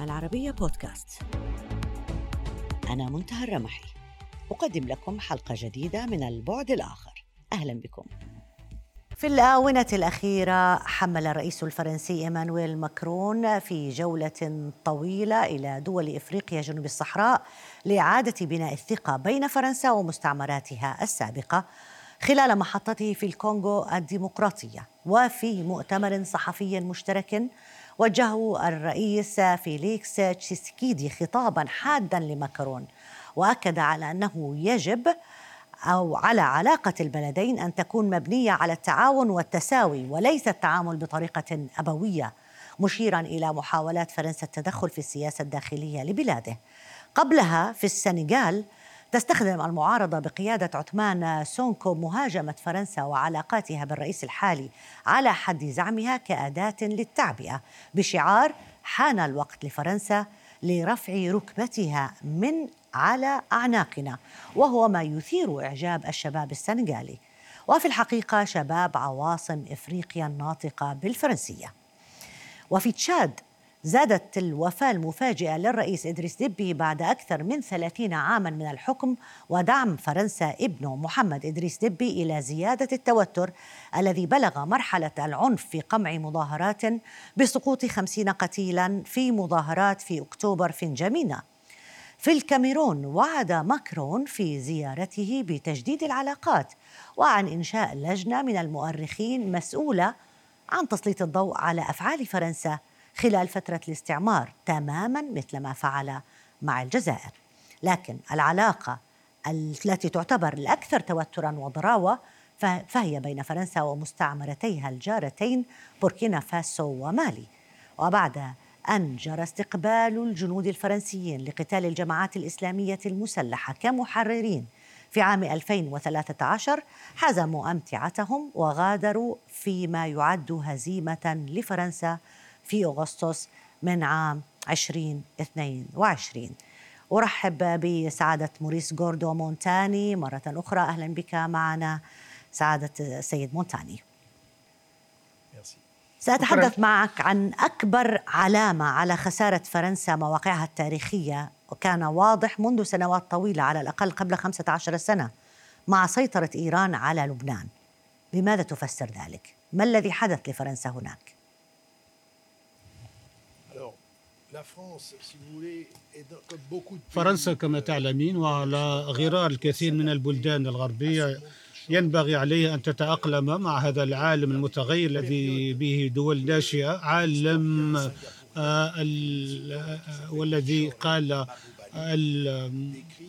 العربية بودكاست. أنا منتهى الرمحي. أقدم لكم حلقة جديدة من البعد الآخر. أهلا بكم. في الآونة الأخيرة حمل الرئيس الفرنسي إيمانويل ماكرون في جولة طويلة إلى دول إفريقيا جنوب الصحراء لإعادة بناء الثقة بين فرنسا ومستعمراتها السابقة خلال محطته في الكونغو الديمقراطية وفي مؤتمر صحفي مشترك. وجهه الرئيس فيليكس تشيسكيدي خطابا حادا لماكرون وأكد على أنه يجب أو على علاقة البلدين أن تكون مبنية على التعاون والتساوي وليس التعامل بطريقة أبوية مشيرا إلى محاولات فرنسا التدخل في السياسة الداخلية لبلاده. قبلها في السنغال تستخدم المعارضة بقيادة عثمان سونكو مهاجمة فرنسا وعلاقاتها بالرئيس الحالي على حد زعمها كأداة للتعبئة بشعار حان الوقت لفرنسا لرفع ركبتها من على أعناقنا وهو ما يثير إعجاب الشباب السنغالي. وفي الحقيقة شباب عواصم إفريقيا الناطقة بالفرنسية. وفي تشاد زادت الوفاة المفاجئة للرئيس إدريس ديبي بعد أكثر من ثلاثين عاما من الحكم ودعم فرنسا ابنه محمد إدريس ديبي إلى زيادة التوتر الذي بلغ مرحلة العنف في قمع مظاهرات بسقوط خمسين قتيلا في مظاهرات في أكتوبر في نجامينا في الكاميرون وعد ماكرون في زيارته بتجديد العلاقات وعن إنشاء لجنة من المؤرخين مسؤولة عن تسليط الضوء على أفعال فرنسا خلال فترة الاستعمار تماما مثل ما فعل مع الجزائر. لكن العلاقة التي تعتبر الأكثر توترا وضراوة فهي بين فرنسا ومستعمرتيها الجارتين بوركينا فاسو ومالي. وبعد أن جرى استقبال الجنود الفرنسيين لقتال الجماعات الإسلامية المسلحة كمحررين. في عام 2013 حزموا أمتعتهم وغادروا فيما يعد هزيمة لفرنسا في أغسطس من عام 2022 أرحب بسعادة موريس جوردو مونتاني مرة أخرى. أهلا بك معنا سعادة السيد مونتاني. سأتحدث معك عن أكبر علامة على خسارة فرنسا مواقعها التاريخية وكان واضح منذ سنوات طويلة على الأقل قبل 15 سنة مع سيطرة إيران على لبنان بماذا تفسر ذلك؟ ما الذي حدث لفرنسا هناك؟ فرنسا كما تعلمين وعلى غرار الكثير من البلدان الغربية ينبغي عليها أن تتأقلم مع هذا العالم المتغير الذي به دول ناشئة عالم آه، آه، والذي قال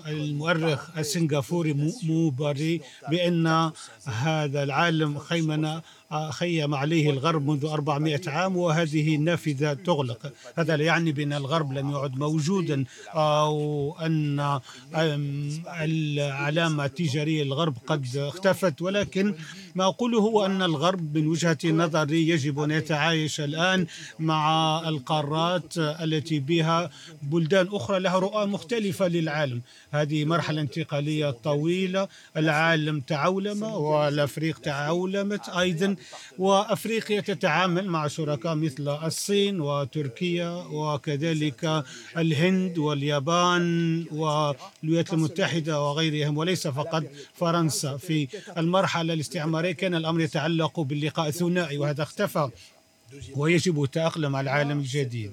المؤرخ السنغافوري موباري بأن هذا العالم خيمنا خيم عليه الغرب منذ 400 عام وهذه النافذة تغلق. هذا لا يعني بأن الغرب لم يعد موجودا أو أن العلامة التجارية للغرب قد اختفت. ولكن ما أقوله هو أن الغرب من وجهة نظري يجب أن يتعايش الآن مع القارات التي بها بلدان أخرى لها رؤى مختلفة للعالم. هذه مرحلة انتقالية طويلة العالم تعولم والأفريق تعولمت أيضا. وأفريقيا تتعامل مع شركاء مثل الصين وتركيا وكذلك الهند واليابان والولايات المتحدة وغيرهم وليس فقط فرنسا. في المرحلة الاستعمارية كان الأمر يتعلق باللقاء الثنائي وهذا اختفى ويجب التأقلم على العالم الجديد.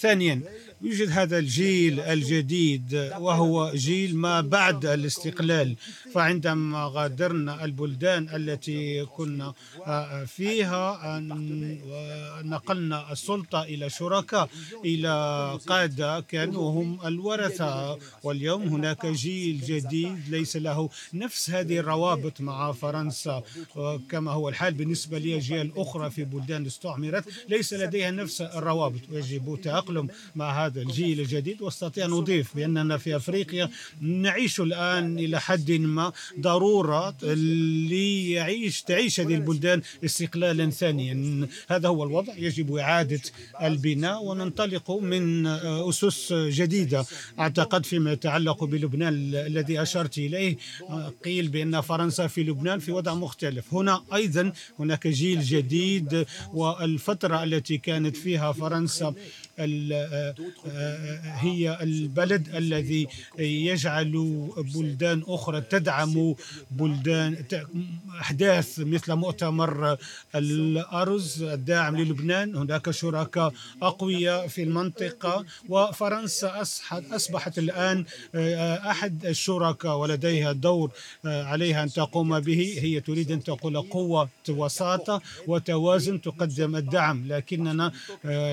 ثانيا يوجد هذا الجيل الجديد وهو جيل ما بعد الاستقلال. فعندما غادرنا البلدان التي كنا آه، فيها نقلنا السلطة إلى شركاء إلى قادة كانوا هم الورثة. واليوم هناك جيل جديد ليس له نفس هذه الروابط مع فرنسا. كما هو الحال بالنسبة لأجيال أخرى في بلدان استعمرت ليس لديها نفس الروابط. ويجب التأقلم مع هذا الجيل الجديد وأستطيع أن أضيف بأننا في أفريقيا نعيش الآن إلى حد ما ضرورة ليعيش تعيش هذه البلدان استقلالا ثانيا. هذا هو الوضع. يجب إعادة البناء وننطلق من أسس جديدة. أعتقد فيما يتعلق بلبنان الذي أشرت إليه قيل بأن فرنسا في لبنان في وضع مختلف. هنا أيضا هناك جيل جديد والفترة التي كانت فيها فرنسا هي البلد الذي يجعل بلدان أخرى تدعم بلدان أحداث مثل مؤتمر الأرز الداعم للبنان. هناك شركاء أقوياء في المنطقة وفرنسا أصبحت الآن أحد الشركاء ولديها دور عليها أن تقوم به. هي تريد أن تقول قوة وساطة وتوازن تقدم الدعم لكننا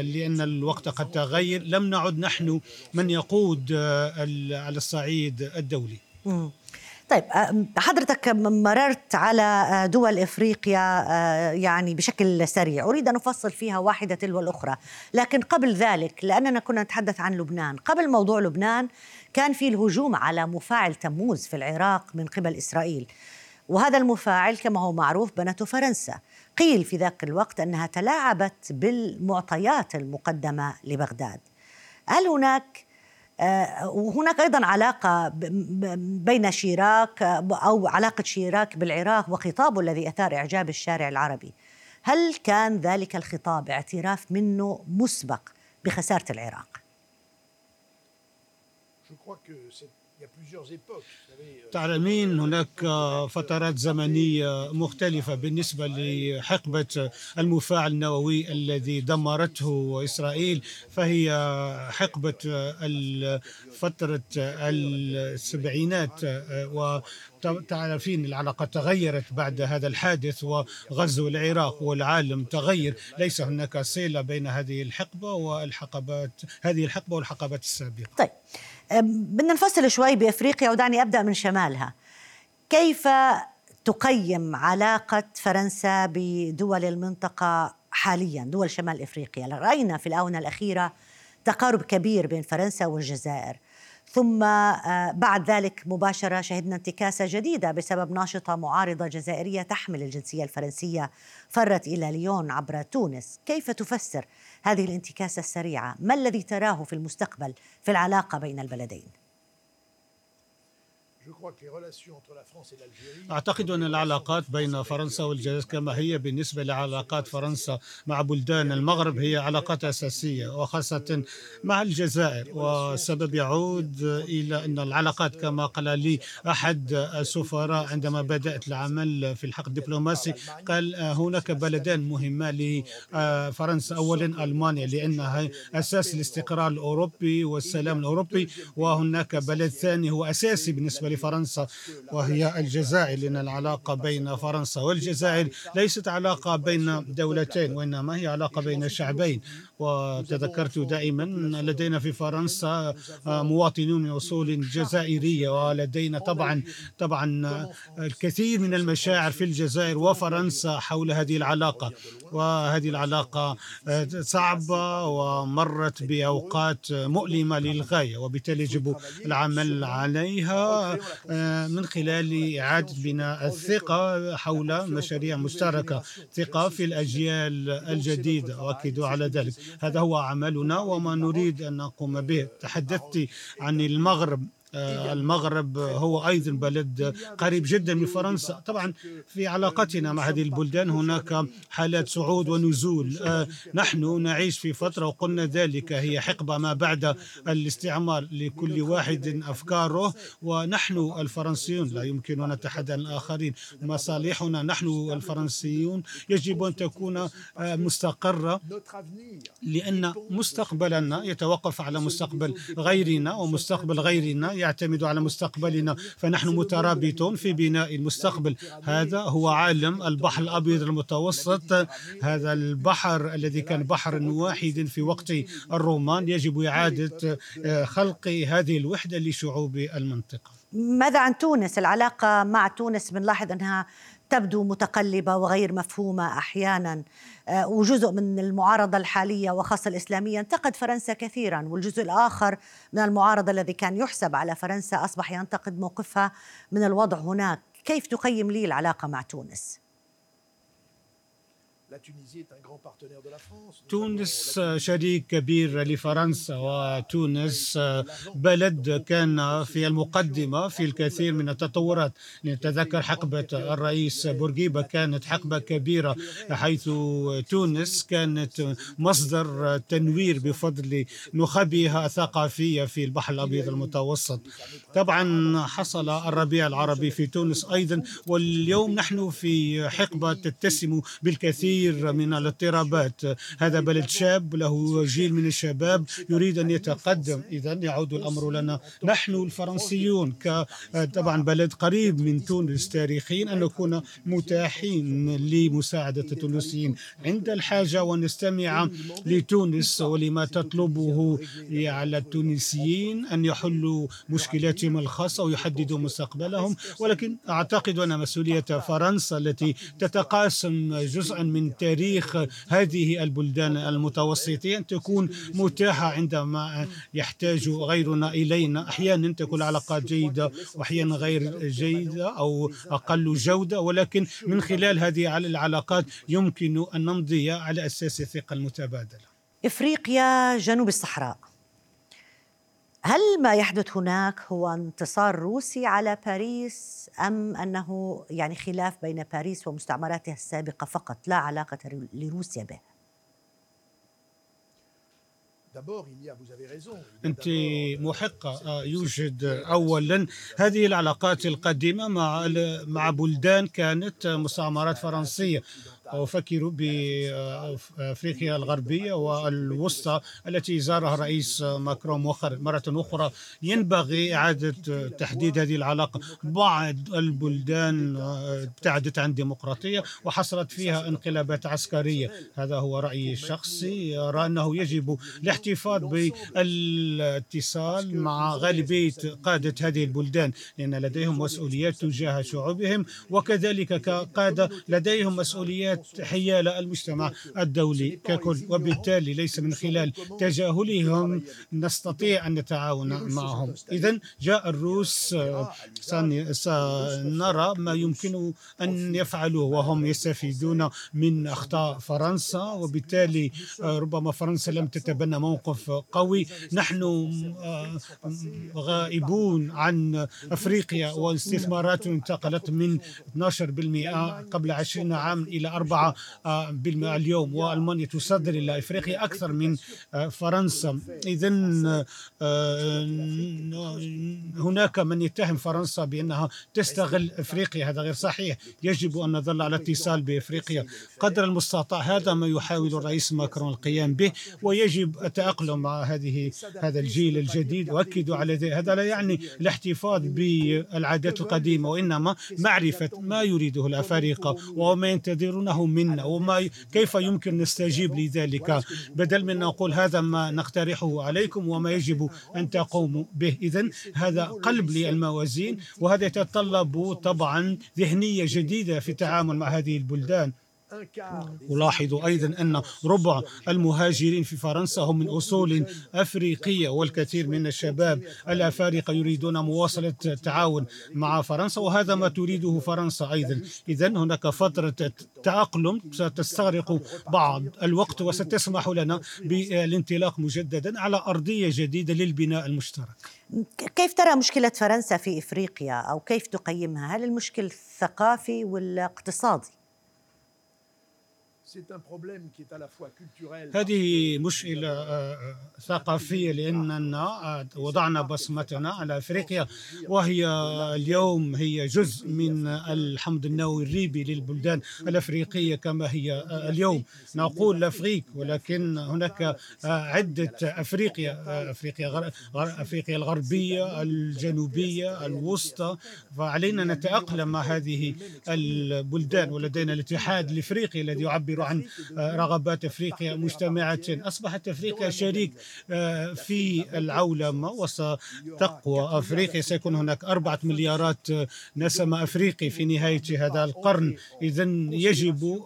لأن الوقت قد تغير. لم نعد نحن من يقود على الصعيد الدولي. طيب حضرتك مررت على دول إفريقيا يعني بشكل سريع، أريد أن أفصل فيها واحدة تلو الأخرى، لكن قبل ذلك لأننا كنا نتحدث عن لبنان، قبل موضوع لبنان كان في الهجوم على مفاعل تموز في العراق من قبل إسرائيل. وهذا المفاعل كما هو معروف بنته فرنسا. قيل في ذاك الوقت أنها تلاعبت بالمعطيات المقدمة لبغداد. هل هناك وهناك أيضا علاقة بين شيراك أو علاقة شيراك بالعراق وخطابه الذي أثار إعجاب الشارع العربي. هل كان ذلك الخطاب اعتراف منه مسبق بخسارة العراق؟ تعلمين هناك فترات زمنية مختلفة بالنسبة لحقبة المفاعل النووي الذي دمرته إسرائيل فهي حقبة فترة السبعينات و تعرفين العلاقات تغيرت بعد هذا الحادث وغزو العراق والعالم تغير. ليس هناك صلة بين هذه الحقبة والحقبات هذه الحقبة والحقبات السابقة. طيب. بدنا نفصل شوي بأفريقيا ودعني أبدأ من شمالها. كيف تقيم علاقة فرنسا بدول المنطقة حاليا دول شمال إفريقيا؟ راينا في الآونة الأخيرة تقارب كبير بين فرنسا والجزائر. ثم بعد ذلك مباشرة شهدنا انتكاسة جديدة بسبب ناشطة معارضة جزائرية تحمل الجنسية الفرنسية فرت إلى ليون عبر تونس. كيف تفسر هذه الانتكاسة السريعة؟ ما الذي تراه في المستقبل في العلاقة بين البلدين؟ أعتقد أن العلاقات بين فرنسا والجزائر كما هي بالنسبة لعلاقات فرنسا مع بلدان المغرب هي علاقات أساسية وخاصة مع الجزائر. والسبب يعود إلى أن العلاقات كما قال لي أحد السفراء عندما بدأت العمل في الحق الدبلوماسي قال هناك بلدان مهمة لفرنسا. أولا ألمانيا لأنها أساس الاستقرار الأوروبي والسلام الأوروبي وهناك بلد ثاني هو أساسي بالنسبة لفرنسا وهي الجزائر لأن العلاقة بين فرنسا والجزائر ليست علاقة بين دولتين وإنما هي علاقة بين شعبين وتذكرت دائما لدينا في فرنسا مواطنون من أصول جزائرية ولدينا طبعا طبعا الكثير من المشاعر في الجزائر وفرنسا حول هذه العلاقة وهذه العلاقة صعبة ومرت بأوقات مؤلمة للغاية وبالتالي يجب العمل عليها من خلال إعادة بناء الثقة حول مشاريع مشتركة ثقة في الأجيال الجديدة أؤكد على ذلك. هذا هو عملنا وما نريد أن نقوم به. تحدثت عن المغرب. المغرب هو أيضا بلد قريب جدا من فرنسا. طبعا في علاقتنا مع هذه البلدان هناك حالات صعود ونزول. نحن نعيش في فترة وقلنا ذلك هي حقبة ما بعد الاستعمار لكل واحد أفكاره ونحن الفرنسيون لا يمكن أن نتحدى عن الآخرين مصالحنا نحن الفرنسيون يجب أن تكون مستقرة لأن مستقبلنا يتوقف على مستقبل غيرنا ومستقبل غيرنا. يعتمد على مستقبلنا فنحن مترابطون في بناء المستقبل. هذا هو عالم البحر الأبيض المتوسط. هذا البحر الذي كان بحرا واحدا في وقت الرومان يجب إعادة خلق هذه الوحدة لشعوب المنطقة. ماذا عن تونس؟ العلاقة مع تونس بنلاحظ أنها تبدو متقلبة وغير مفهومة أحيانا. آه، وجزء من المعارضة الحالية وخاصة الإسلامية انتقد فرنسا كثيرا والجزء الآخر من المعارضة الذي كان يحسب على فرنسا أصبح ينتقد موقفها من الوضع هناك. كيف تقيم لي العلاقة مع تونس؟ تونس شريك كبير لفرنسا وتونس بلد كان في المقدمة في الكثير من التطورات نتذكر حقبة الرئيس بورقيبة كانت حقبة كبيرة حيث تونس كانت مصدر تنوير بفضل نخبها الثقافية في البحر الأبيض المتوسط طبعا حصل الربيع العربي في تونس أيضا واليوم نحن في حقبة تتسم بالكثير كثير من الاضطرابات. هذا بلد شاب له جيل من الشباب يريد أن يتقدم. إذا يعود الأمر لنا. نحن الفرنسيون طبعا بلد قريب من تونس تاريخيا أن نكون متاحين لمساعدة التونسيين. عند الحاجة ونستمع لتونس ولما تطلبه على التونسيين أن يحلوا مشكلاتهم الخاصة ويحددوا مستقبلهم. ولكن أعتقد أن مسؤولية فرنسا التي تتقاسم جزءا من تاريخ هذه البلدان المتوسطية أن تكون متاحة عندما يحتاج غيرنا إلينا. أحيانا تكون العلاقات جيدة وأحيانا غير جيدة أو أقل جودة. ولكن من خلال هذه العلاقات يمكن أن نمضي على أساس الثقة المتبادلة. إفريقيا جنوب الصحراء. هل ما يحدث هناك هو انتصار روسي على باريس أم أنه يعني خلاف بين باريس ومستعمراتها السابقة فقط لا علاقة لروسيا به؟ أنت محقة آه، يوجد أولا هذه العلاقات القديمة مع مع بلدان كانت مستعمرات فرنسية أفكر بأفريقيا الغربية والوسطى التي زارها الرئيس ماكرون مرة أخرى ينبغي إعادة تحديد هذه العلاقة. بعض البلدان ابتعدت عن ديمقراطية وحصلت فيها انقلابات عسكرية. هذا هو رأيي الشخصي أرى أنه يجب الاحتفاظ بالاتصال مع غالبية قادة هذه البلدان لأن لديهم مسؤوليات تجاه شعوبهم وكذلك كقادة لديهم مسؤوليات حيال المجتمع الدولي ككل وبالتالي ليس من خلال تجاهلهم نستطيع أن نتعاون معهم. إذا جاء الروس سنرى ما يمكن أن يفعلوه وهم يستفيدون من أخطاء فرنسا وبالتالي ربما فرنسا لم تتبنى موقف قوي. نحن غائبون عن أفريقيا واستثمارات انتقلت من 12% قبل 20 عام إلى 4 4% آه، اليوم وألمانيا تصدر إلى إفريقيا أكثر من آه، فرنسا. إذا آه، هناك من يتهم فرنسا بأنها تستغل إفريقيا. هذا غير صحيح. يجب أن نظل على اتصال بإفريقيا. قدر المستطاع هذا ما يحاول الرئيس ماكرون القيام به ويجب التأقلم مع هذه هذا الجيل الجديد. وأكدوا على ذلك. هذا لا يعني الاحتفاظ بالعادات القديمة وإنما معرفة ما يريده الأفارقة وما ينتظرونه له منا وما كيف يمكن نستجيب لذلك؟ بدل من نقول هذا ما نقترحه عليكم وما يجب أن تقوموا به. إذا هذا قلب للموازين وهذا يتطلب طبعا ذهنية جديدة في التعامل مع هذه البلدان. ألاحظ أيضا أن ربع المهاجرين في فرنسا هم من أصول أفريقية والكثير من الشباب الأفارقة يريدون مواصلة التعاون مع فرنسا وهذا ما تريده فرنسا أيضا. إذا هناك فترة تأقلم ستستغرق بعض الوقت وستسمح لنا بالانطلاق مجددا على أرضية جديدة للبناء المشترك. كيف ترى مشكلة فرنسا في إفريقيا؟ أو كيف تقيمها؟ هل المشكل الثقافي والاقتصادي؟ هذه مشكلة آه، آه، ثقافية لأننا آه، وضعنا بصمتنا على أفريقيا. وهي اليوم هي جزء من الحمض النووي الريبي للبلدان الأفريقية كما هي اليوم. نقول الأفريق ولكن هناك عدة أفريقيا أفريقيا أفريقيا الغربية الجنوبية الوسطى. فعلينا نتأقلم مع هذه البلدان ولدينا الاتحاد الإفريقي الذي يعبر تعبر عن رغبات افريقيا مجتمعه اصبحت افريقيا شريك في العولمة وستقوى افريقيا. سيكون هناك أربعة مليارات نسمة افريقي في نهاية هذا القرن. اذا يجب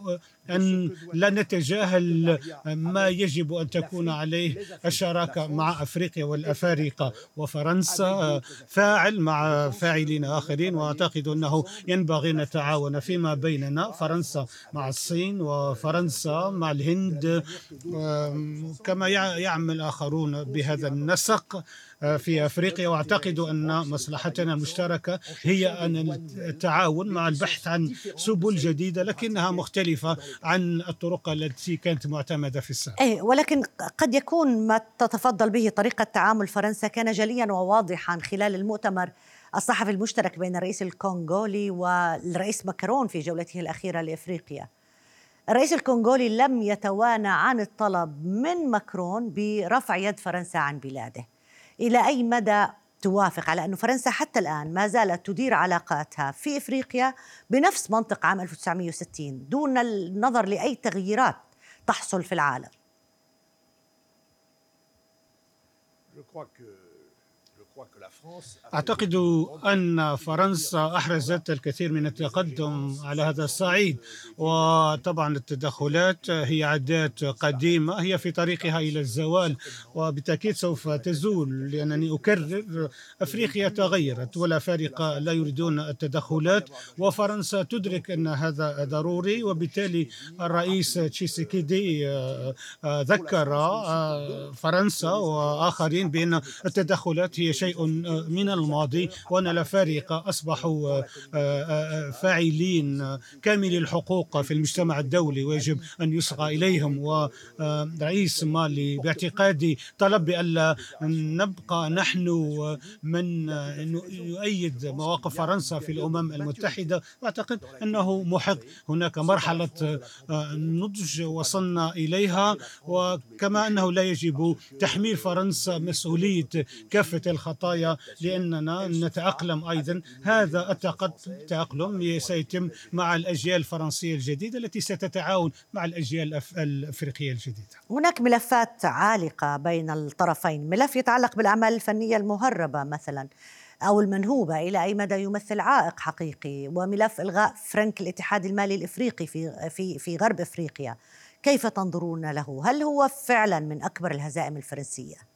أن لا نتجاهل ما يجب أن تكون عليه الشراكة مع أفريقيا والأفارقة وفرنسا. فاعل مع فاعلين آخرين وأعتقد أنه ينبغي أن نتعاون فيما بيننا فرنسا مع الصين وفرنسا مع الهند. كما يعمل آخرون بهذا النسق. في أفريقيا وأعتقد أن مصلحتنا المشتركة هي أن التعاون مع البحث عن سبل جديدة لكنها مختلفة عن الطرق التي كانت معتمدة في السابق. أي ولكن قد يكون ما تتفضل به طريقة تعامل فرنسا كان جليا وواضحا خلال المؤتمر الصحفي المشترك بين الرئيس الكونغولي والرئيس ماكرون في جولته الأخيرة لأفريقيا. الرئيس الكونغولي لم يتوانى عن الطلب من ماكرون برفع يد فرنسا عن بلاده. إلى أي مدى توافق؟ على أن فرنسا حتى الآن ما زالت تدير علاقاتها في إفريقيا بنفس منطق عام 1960 دون النظر لأي تغييرات تحصل في العالم. أعتقد أن فرنسا أحرزت الكثير من التقدم على هذا الصعيد وطبعا التدخلات هي عادات قديمة هي في طريقها إلى الزوال وبالتأكيد سوف تزول لأنني أكرر أفريقيا تغيرت ولا فارق لا يريدون التدخلات وفرنسا تدرك أن هذا ضروري وبالتالي الرئيس تشيسيكيدي آه، آه، ذكر آه، فرنسا وآخرين بأن التدخلات هي شيء من الماضي وأن الأفارقة أصبحوا آه، آه، آه، فاعلين كاملي الحقوق في المجتمع الدولي. ويجب أن يصغى إليهم. ورئيس مالي باعتقادي طلب بألا نبقى نحن من يؤيد مواقف فرنسا في الأمم المتحدة. وأعتقد أنه محق. هناك مرحلة نضج وصلنا إليها. وكما أنه لا يجب تحميل فرنسا مسؤولية كافة الخطايا لأننا نتأقلم أيضا. هذا التأقلم سيتم مع الأجيال الفرنسية الجديدة التي ستتعاون مع الأجيال الأفريقية الجديدة. هناك ملفات عالقة بين الطرفين. ملف يتعلق بالأعمال الفنية المهربة مثلا أو المنهوبة إلى أي مدى يمثل عائق حقيقي وملف إلغاء فرنك الاتحاد المالي الإفريقي في, في, في غرب إفريقيا. كيف تنظرون له؟ هل هو فعلا من أكبر الهزائم الفرنسية؟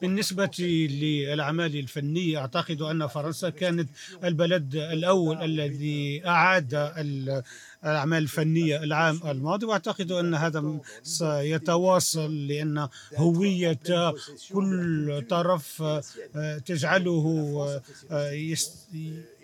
بالنسبة للأعمال الفنية أعتقد أن فرنسا كانت البلد الأول الذي أعاد الأعمال الفنية العام الماضي وأعتقد أن هذا سيتواصل لأن هوية كل طرف تجعله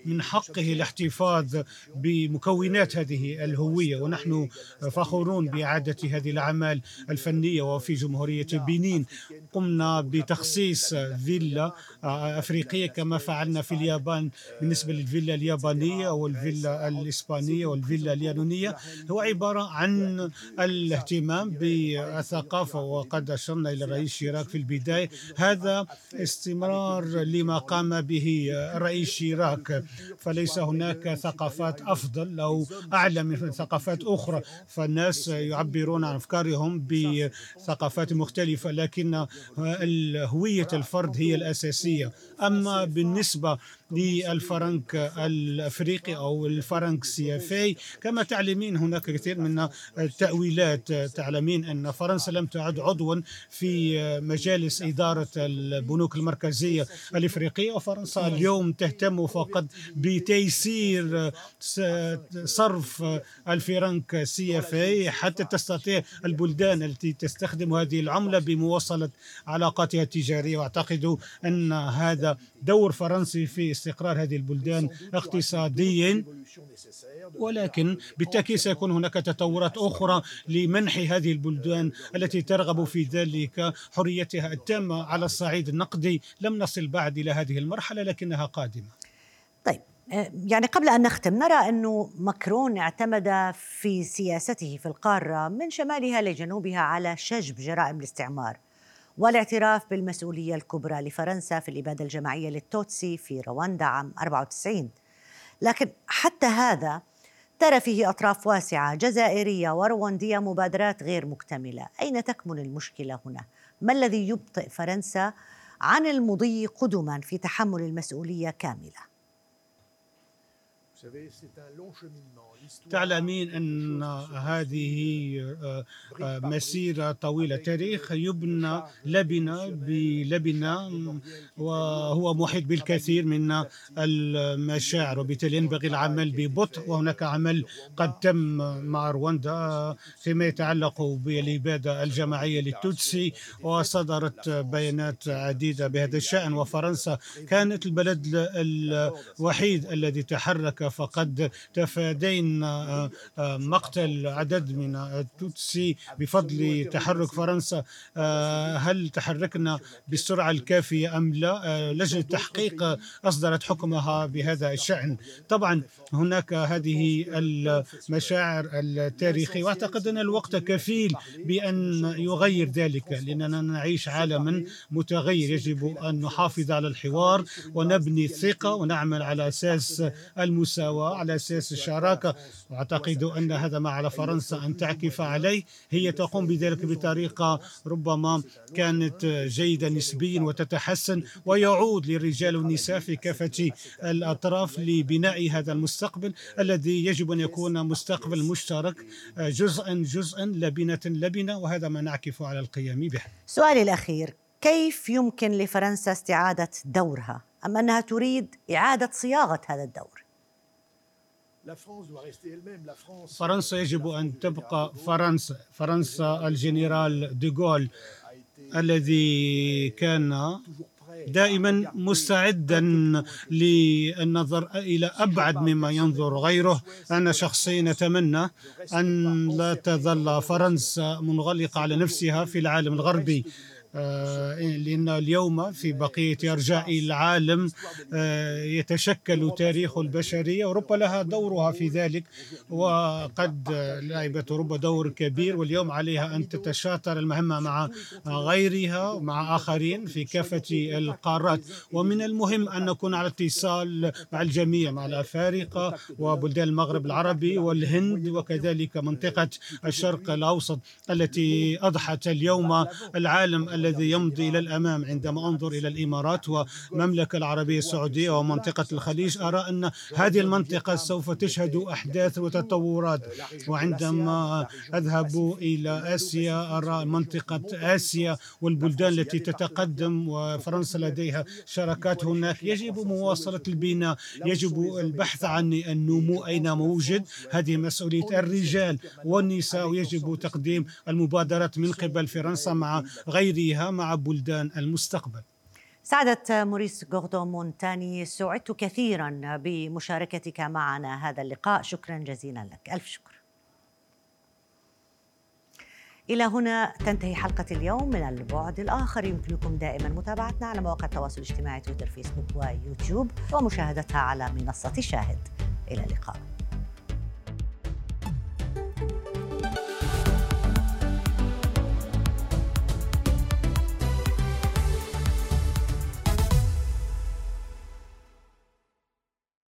من حقه الاحتفاظ بمكونات هذه الهوية. ونحن فخورون بإعادة هذه الأعمال الفنية وفي جمهورية بنين. قمنا بتخصيص فيلا أفريقية كما فعلنا في اليابان بالنسبة للفيلا اليابانية والفيلا الإسبانية والفيلا اليانونية. هو عبارة عن الاهتمام بالثقافة وقد أشرنا إلى الرئيس شيراك في البداية. هذا استمرار لما قام به الرئيس شيراك. فليس هناك ثقافات أفضل أو أعلى من ثقافات أخرى. فالناس يعبرون عن أفكارهم بثقافات مختلفة لكن هوية الفرد هي الأساسية. أما بالنسبة للفرنك الأفريقي أو الفرنك السيافي كما تعلمين هناك كثير من التأويلات تعلمين أن فرنسا لم تعد عضوا في مجالس إدارة البنوك المركزية الإفريقية وفرنسا اليوم تهتم فقط بتيسير صرف الفرنك السيافي حتى تستطيع البلدان التي تستخدم هذه العملة بمواصلة علاقاتها التجارية. وأعتقد أن هذا دور فرنسي في استقرار هذه البلدان اقتصاديا. ولكن بالتأكيد سيكون هناك تطورات أخرى لمنح هذه البلدان التي ترغب في ذلك حريتها التامة على الصعيد النقدي. لم نصل بعد إلى هذه المرحلة لكنها قادمة. طيب يعني قبل أن نختم نرى أنه مكرون اعتمد في سياسته في القارة من شمالها لجنوبها على شجب جرائم الاستعمار. والاعتراف بالمسؤولية الكبرى لفرنسا في الإبادة الجماعية للتوتسي في رواندا عام 94 لكن حتى هذا ترى فيه أطراف واسعة جزائرية ورواندية مبادرات غير مكتملة أين تكمن المشكلة هنا؟ ما الذي يبطئ فرنسا عن المضي قدما في تحمل المسؤولية كاملة؟ تعلمين أن هذه آه، آه، مسيرة طويلة. تاريخ يبنى لبنة بلبنة وهو محيط بالكثير من المشاعر. وبالتالي ينبغي العمل ببطء وهناك عمل قد تم مع رواندا فيما يتعلق بالإبادة الجماعية للتوتسي وصدرت بيانات عديدة بهذا الشأن. وفرنسا كانت البلد الوحيد الذي تحرك فقد تفادينا آه، آه، مقتل عدد من التوتسي بفضل تحرك فرنسا. آه، هل تحركنا بالسرعة الكافية أم لا؟ لجنة التحقيق أصدرت حكمها بهذا الشأن. طبعا هناك هذه المشاعر التاريخية وأعتقد أن الوقت كفيل بأن يغير ذلك لأننا نعيش عالما متغير. يجب أن نحافظ على الحوار ونبني الثقة ونعمل على أساس المساواة على أساس الشراكة. وأعتقد أن هذا ما على فرنسا أن تعكف عليه. هي تقوم بذلك بطريقة ربما كانت جيدة نسبيا وتتحسن ويعود للرجال والنساء في كافة الأطراف لبناء هذا المستقبل الذي يجب أن يكون مستقبل مشترك جزءا جزءا لبنة لبنة وهذا ما نعكف على القيام به. سؤالي الأخير كيف يمكن لفرنسا استعادة دورها؟ أم أنها تريد إعادة صياغة هذا الدور؟ فرنسا يجب أن تبقى فرنسا. فرنسا الجنرال ديغول الذي كان دائما مستعدا للنظر إلى أبعد مما ينظر غيره. أنا شخصيا أتمنى أن لا تظل فرنسا منغلقة على نفسها في العالم الغربي. لأن اليوم في بقية أرجاء العالم آه، يتشكل تاريخ البشرية أوروبا لها دورها في ذلك وقد لعبت أوروبا دور كبير واليوم عليها أن تتشاطر المهمة مع غيرها ومع آخرين في كافة القارات. ومن المهم أن نكون على اتصال مع الجميع مع الأفارقة وبلدان المغرب العربي والهند وكذلك منطقة الشرق الأوسط التي أضحت اليوم العالم الذي يمضي إلى الأمام عندما أنظر إلى الإمارات والمملكة العربية السعودية ومنطقة الخليج أرى أن هذه المنطقة سوف تشهد أحداث وتطورات. وعندما أذهب إلى آسيا أرى منطقة آسيا والبلدان التي تتقدم وفرنسا لديها شراكات هناك. يجب مواصلة البناء يجب البحث عن النمو أين موجود هذه مسؤولية الرجال والنساء ويجب تقديم المبادرات من قبل فرنسا مع غيرها. فيها مع بلدان المستقبل. سعادة موريس غوردون مونتاني سعدت كثيرا بمشاركتك معنا هذا اللقاء. شكرا جزيلا لك. ألف شكر. إلى هنا تنتهي حلقة اليوم. من البعد الآخر يمكنكم دائما متابعتنا على مواقع التواصل الاجتماعي تويتر فيسبوك ويوتيوب ومشاهدتها على منصة شاهد. إلى اللقاء.